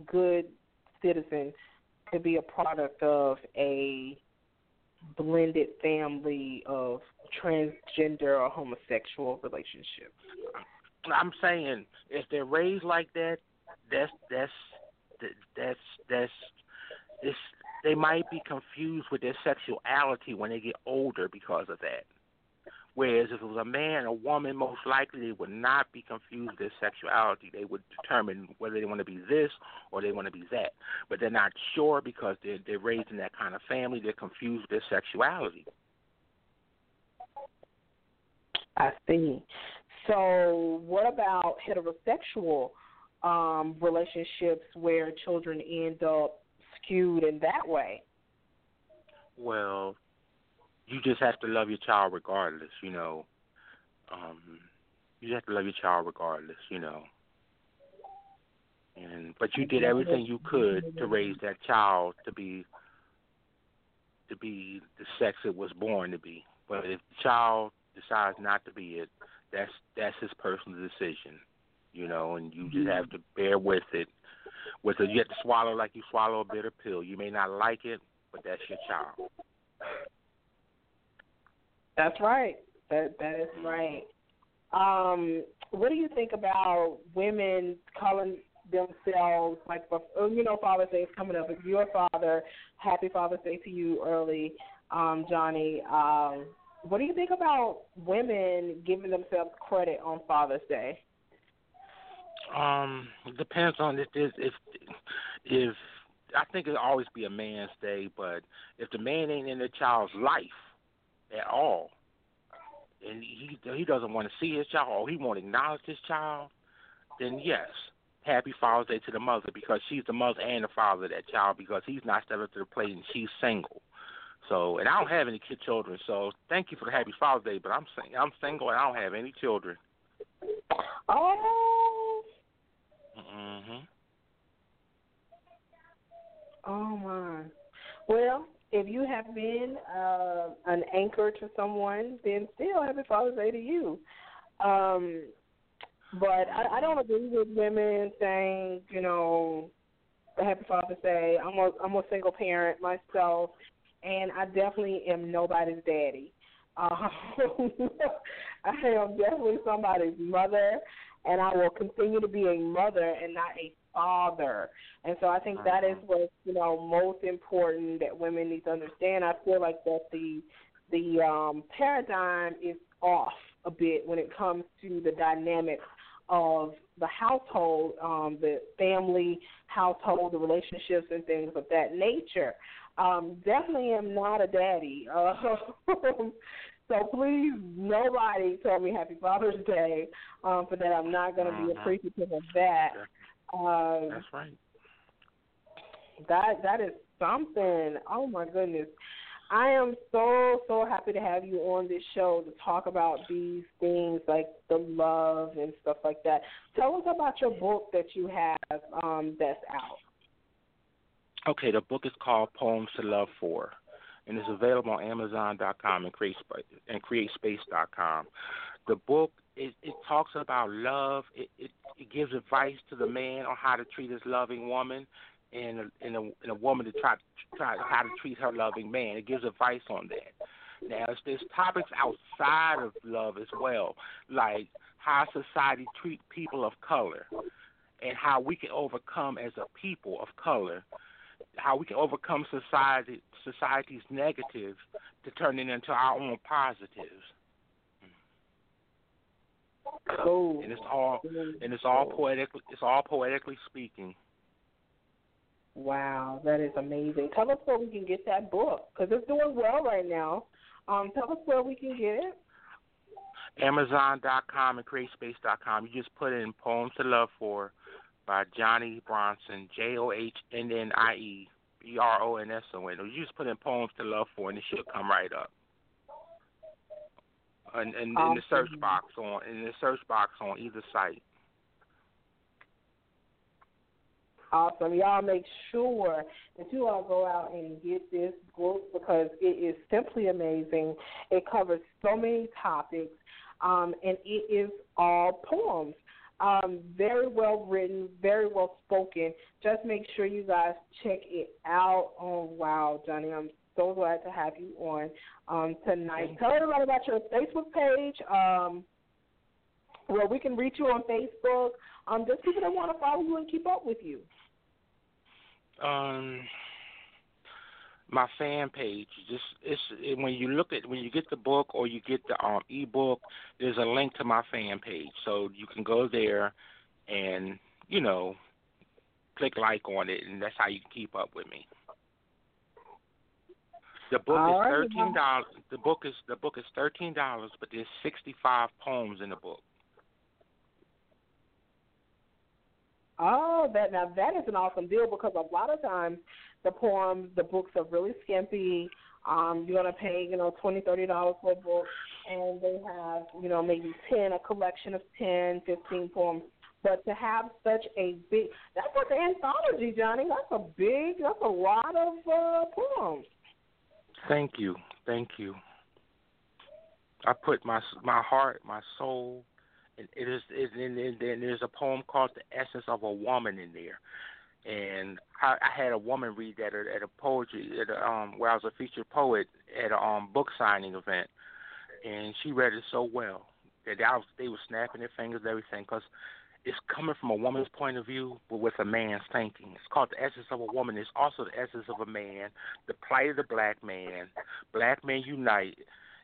good citizen could be a product of a blended family of transgender or homosexual relationships. I'm saying if they're raised like that, that's that's that's that's it's they might be confused with their sexuality when they get older because of that. Whereas if it was a man or woman, most likely they would not be confused with their sexuality. They would determine whether they want to be this or they want to be that. But they're not sure because they're, they're raised in that kind of family. They're confused with their sexuality. I see. So, what about heterosexual um, relationships where children end up skewed in that way? Well, you just have to love your child regardless, you know. Um, you have to love your child regardless, you know. And but you did everything you could to raise that child to be to be the sex it was born to be. But if the child decides not to be it, that's that's his personal decision, you know, and you just have to bear with it. With it, you have to swallow like you swallow a bitter pill. You may not like it, but that's your child. That's right. That that is right. Um, what do you think about women calling themselves like oh, you know Father's Day is coming up? If your father, happy Father's Day to you early, um, Johnnie. Um, what do you think about women giving themselves credit on Father's Day? Um, depends on if if if, if I think it'll always be a man's day, but if the man ain't in the child's life at all, and he he doesn't want to see his child or he won't acknowledge his child, then yes, happy Father's Day to the mother because she's the mother and the father of that child because he's not stepping up to the plate and she's single. So, and I don't have any kid children. So, thank you for the happy Father's Day, but I'm sing- I'm single and I don't have any children. Oh. Mhm. Oh my. Well, if you have been uh, an anchor to someone, then still happy Father's Day to you. Um, but I, I don't agree with women saying, you know, Happy Father's Day. I'm a I'm a single parent myself, and I definitely am nobody's daddy. Uh, I am definitely somebody's mother, and I will continue to be a mother and not a father. And so I think that is uh-huh. what's you know most important that women need to understand. I feel like that the the um, paradigm is off a bit when it comes to the dynamics of the household, um, the family household, the relationships and things of that nature. Um, definitely am not a daddy. Uh, so please, nobody tell me Happy Father's Day um, for that. I'm not going to be uh-huh. appreciative of that. Um, That's right. That that is something. Oh my goodness. I am so so happy to have you on this show to talk about these things like the love and stuff like that. Tell us about your book that you have um, that's out. Okay, the book is called Poems to Love For, and it's available on Amazon.com and Create and CreateSpace.com. The book it, it talks about love. It, it it gives advice to the man on how to treat his loving woman, and a, and a, and a woman to try try how to treat her loving man. It gives advice on that. Now, there's topics outside of love as well, like how society treat people of color, and how we can overcome as a people of color, how we can overcome society society's negatives to turn it into our own positives. Cool. And it's all and it's all poetically it's all poetically speaking. Wow, that is amazing. Tell us where we can get that book because it's doing well right now. Um, tell us where we can get it. Amazon.com and CreateSpace.com. You just put in "Poems to Love For" by Johnnie Bronson, J O H N N I E B R O N S O N. You just put in "Poems to Love For" and it should come right up. And, and in the search box on in the search box on either site. Awesome. Y'all make sure that you all go out and get this book because it is simply amazing. It covers so many topics, um, and it is all poems. Um, very well written, very well spoken. Just make sure you guys check it out. Oh wow, Johnnie, I'm so glad to have you on um, tonight. Tell everybody about your Facebook page, um, where we can reach you on Facebook. Um, just people that want to follow you and keep up with you. Um, my fan page. Just it's it, when you look at when you get the book or you get the um ebook, there's a link to my fan page, so you can go there and you know click like on it, and that's how you can keep up with me. The book All is right, thirteen dollars. The book is the book is thirteen dollars, but there's sixty five poems in the book. Oh, that now that is an awesome deal because a lot of times the poems, the books are really skimpy. Um, you're gonna pay, you know, twenty, thirty dollars for a book, and they have, you know, maybe ten, a collection of ten, fifteen poems. But to have such a big, that's like an anthology, Johnnie. That's a big, that's a lot of uh, poems. Thank you, thank you. I put my my heart, my soul, and it is. It, and, and, and there's a poem called "The Essence of a Woman" in there, and I, I had a woman read that at, at a poetry at a, um where I was a featured poet at a um book signing event, and she read it so well that I was they were snapping their fingers and everything because it's coming from a woman's point of view, but with a man's thinking. It's called the essence of a woman. It's also the essence of a man, the plight of the black man, black men unite,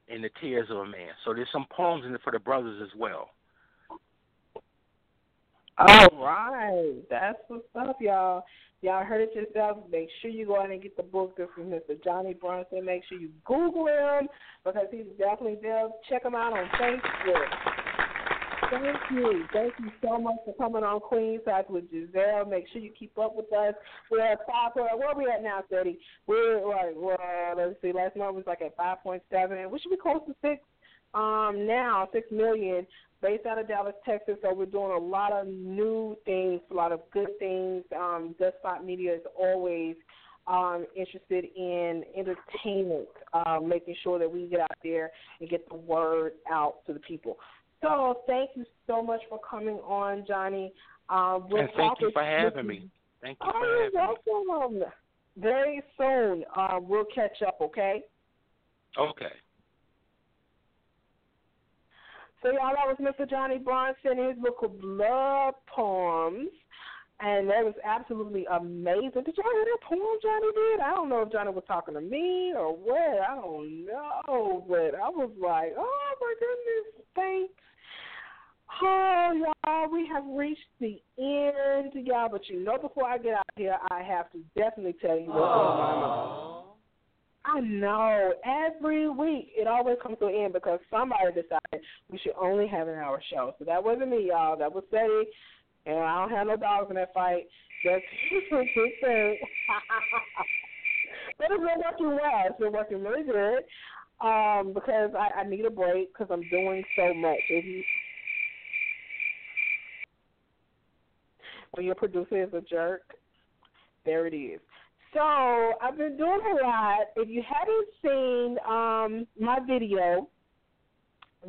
and the tears of a man. So there's some poems in it for the brothers as well. All right, that's what's up, y'all. Y'all heard it yourself. Make sure you go out and get the book. This is Mr. Johnnie Bronson. Make sure you Google him because he's definitely there. Check him out on Facebook. Thank you. Thank you so much for coming on Queensized with Jazzelle. Make sure you keep up with us. We're at five where are we at now, Thirty? We're like well let's see, last month was like at five point seven. We should be close to six um now, six million based out of Dallas, Texas. So we're doing a lot of new things, a lot of good things. Um, Dustspot Media is always um, interested in entertainment, um, making sure that we get out there and get the word out to the people. So thank you so much for coming on, Johnnie. Um, we'll and thank you for having me. Thank you Oh, for you're having me. welcome. Very soon, uh, we'll catch up. Okay. Okay. So y'all, that was Mr. Johnnie Bronson, and his book of love poems. And that was absolutely amazing. Did y'all hear that poem Johnnie did? I don't know if Johnnie was talking to me or what. I don't know. But I was like, oh my goodness, thanks. Oh, y'all, we have reached the end, y'all. But you know, before I get out here, I have to definitely tell you what's on my mind. I know. Every week it always comes to an end because somebody decided we should only have an hour show. So that wasn't me, y'all. That was Sadie. And I don't have no dogs in that fight. That's a good thing. but it's been working well. It's been working really good. Um, because I, I need a break because I'm doing so much. If you when your producer is a jerk, there it is. So I've been doing a lot. If you haven't seen um, my video,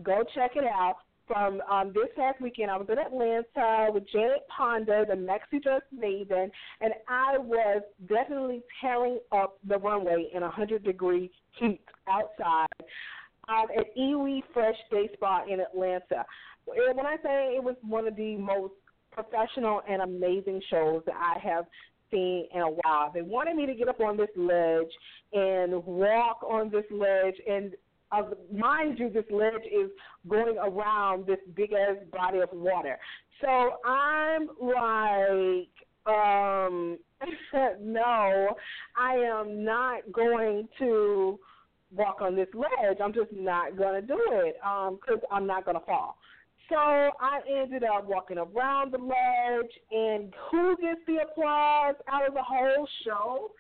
go check it out. From um, this past weekend, I was in Atlanta with Janet Ponder, the Maxi Dress Maven, and I was definitely tearing up the runway in a 100 degree heat outside um, at Iwi Fresh Day Spa in Atlanta. And when I say it was one of the most professional and amazing shows that I have seen in a while. They wanted me to get up on this ledge and walk on this ledge and uh, mind you, this ledge is going around this big ass body of water. So I'm like, um, no, I am not going to walk on this ledge. I'm just not going to do it because um, I'm not going to fall. So I ended up walking around the ledge, and who gets the applause out of the whole show?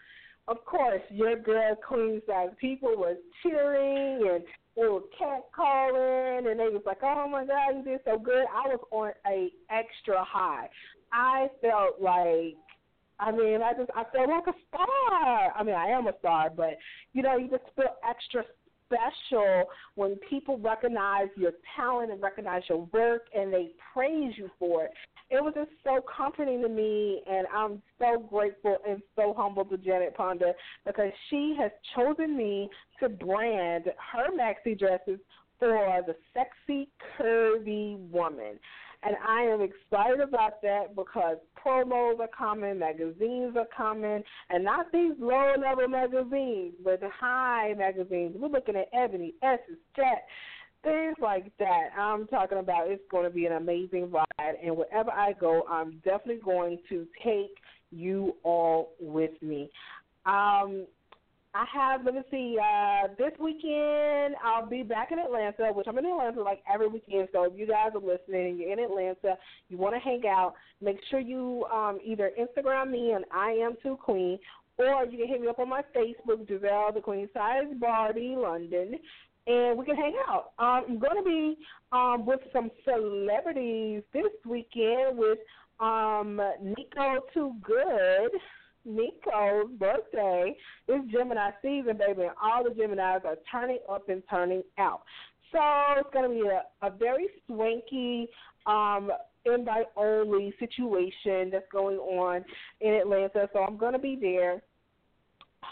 Of course, your girl Queen. People were cheering and they were catcalling, and they was like, "Oh my God, you did so good!" I was on a extra high. I felt like I mean, I just I feel like a star. I mean, I am a star, but you know, you just feel extra special when people recognize your talent and recognize your work and they praise you for it. It was just so comforting to me, and I'm so grateful and so humble to Janet Ponder because she has chosen me to brand her maxi dresses for the sexy, curvy woman. And I am excited about that because promos are coming, magazines are coming, and not these low level magazines, but the high magazines. We're looking at Ebony, Essence, Jet, things like that. I'm talking about it's going to be an amazing ride, and wherever I go, I'm definitely going to take you all with me. Um, I have, let me see, uh, this weekend I'll be back in Atlanta, which I'm in Atlanta like every weekend. So if you guys are listening and you're in Atlanta, you want to hang out, make sure you um, either Instagram me and I am too queen, or you can hit me up on my Facebook, Jazzelle the Queen Size Barbie London, and we can hang out. Um, I'm going to be um, with some celebrities this weekend with um, Nico Too Good. Nico's birthday. It's Gemini season, baby, and all the Geminis are turning up and turning out. So it's going to be a, a very swanky, um, invite only situation that's going on in Atlanta. So I'm going to be there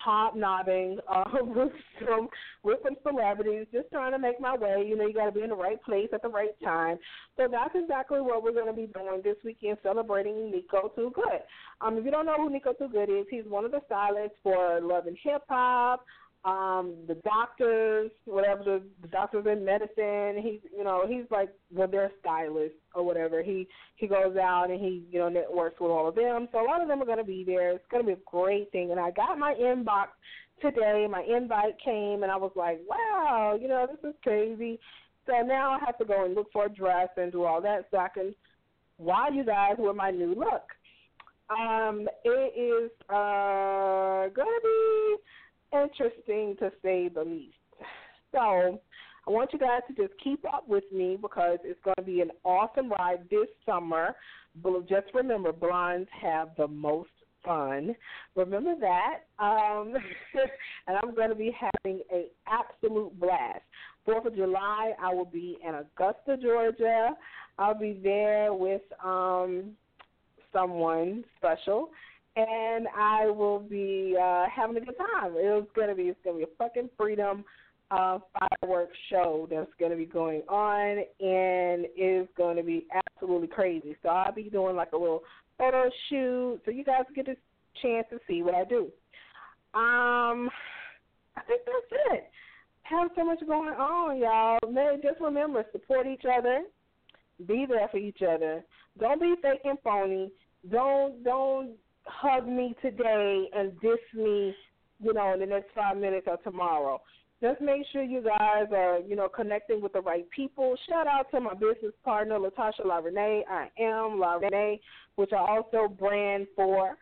hobnobbing uh, with some with some celebrities, just trying to make my way. You know, you got to be in the right place at the right time. So that's exactly what we're going to be doing this weekend, celebrating Nico Too Good. Um, if you don't know who Nico Too Good is, he's one of the stylists for Love and Hip Hop um the doctors, whatever the, the doctors in medicine, he's you know, he's like well their stylist or whatever. He he goes out and he, you know, networks with all of them. So a lot of them are gonna be there. It's gonna be a great thing. And I got my inbox today, my invite came and I was like, Wow, you know, this is crazy. So now I have to go and look for a dress and do all that so I can wow you guys with my new look. Um, it is uh gonna be interesting to say the least. So I want you guys to just keep up with me because it's going to be an awesome ride this summer. Just remember, blondes have the most fun. Remember that. Um, and I'm going to be having an absolute blast. Fourth of July, I will be in Augusta, Georgia. I'll be there with um, someone special, and I will be uh, having a good time. It's gonna be it's gonna be a fucking freedom uh, fireworks show that's gonna be going on, and it's gonna be absolutely crazy. So I'll be doing like a little photo shoot, so you guys get a chance to see what I do. Um, I think that's it. Have so much going on, y'all. Man, just remember, support each other. Be there for each other. Don't be fake and phony. Don't don't hug me today and diss me, you know, in the next five minutes or tomorrow. Just make sure you guys are, you know, connecting with the right people. Shout out to my business partner, Latasha La Renee. I am La Renee, which I also brand for.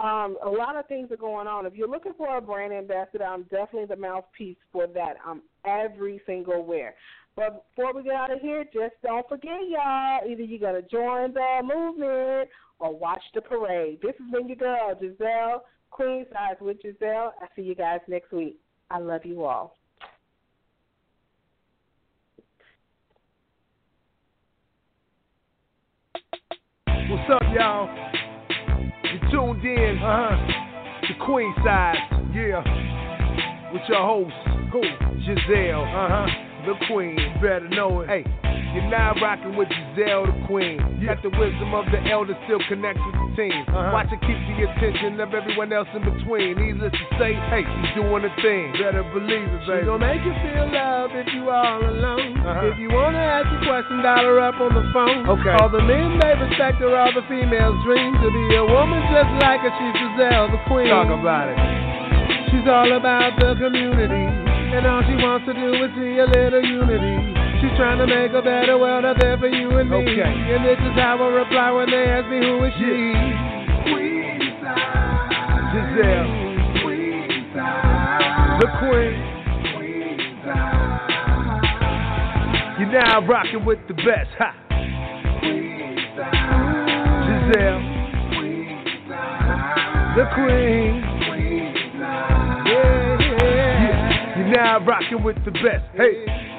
Um, a lot of things are going on. If you're looking for a brand ambassador, I'm definitely the mouthpiece for that. I'm every single where. But before we get out of here, just don't forget, y'all. Either you're gonna join the movement or watch the parade. This has been your girl, Jazzelle, Queen Size with Jazzelle. I see you guys next week. I love you all. What's up, y'all? You tuned in, uh huh, to Queen Size, yeah, with your host, Who? Jazzelle, uh huh. The queen, better know it. Hey. You're now rocking with Jazzelle the Queen. Yeah. Got the wisdom of the elder still connects with the team. Uh-huh. Watch it keep the attention of everyone else in between. Needless to say, hey, she's doing a thing. Better believe it, baby. She's gonna make you feel love if you all alone. Uh-huh. If you wanna ask a question, dial her up on the phone. Okay. All the men they respect her, all the females dream to be a woman just like her. She's Jazzelle the Queen. Talk about it. She's all about the community. And all she wants to do is see a little unity. She's trying to make a better world out there for you and me. Okay. And this is how I reply when they ask me who is she. Queensized. Jazzelle. Queensized. The Queen. Queensized. You're now rocking with the best. Ha. Queensized. Jazzelle. Queensized. The Queen. Now rocking with the best. Hey.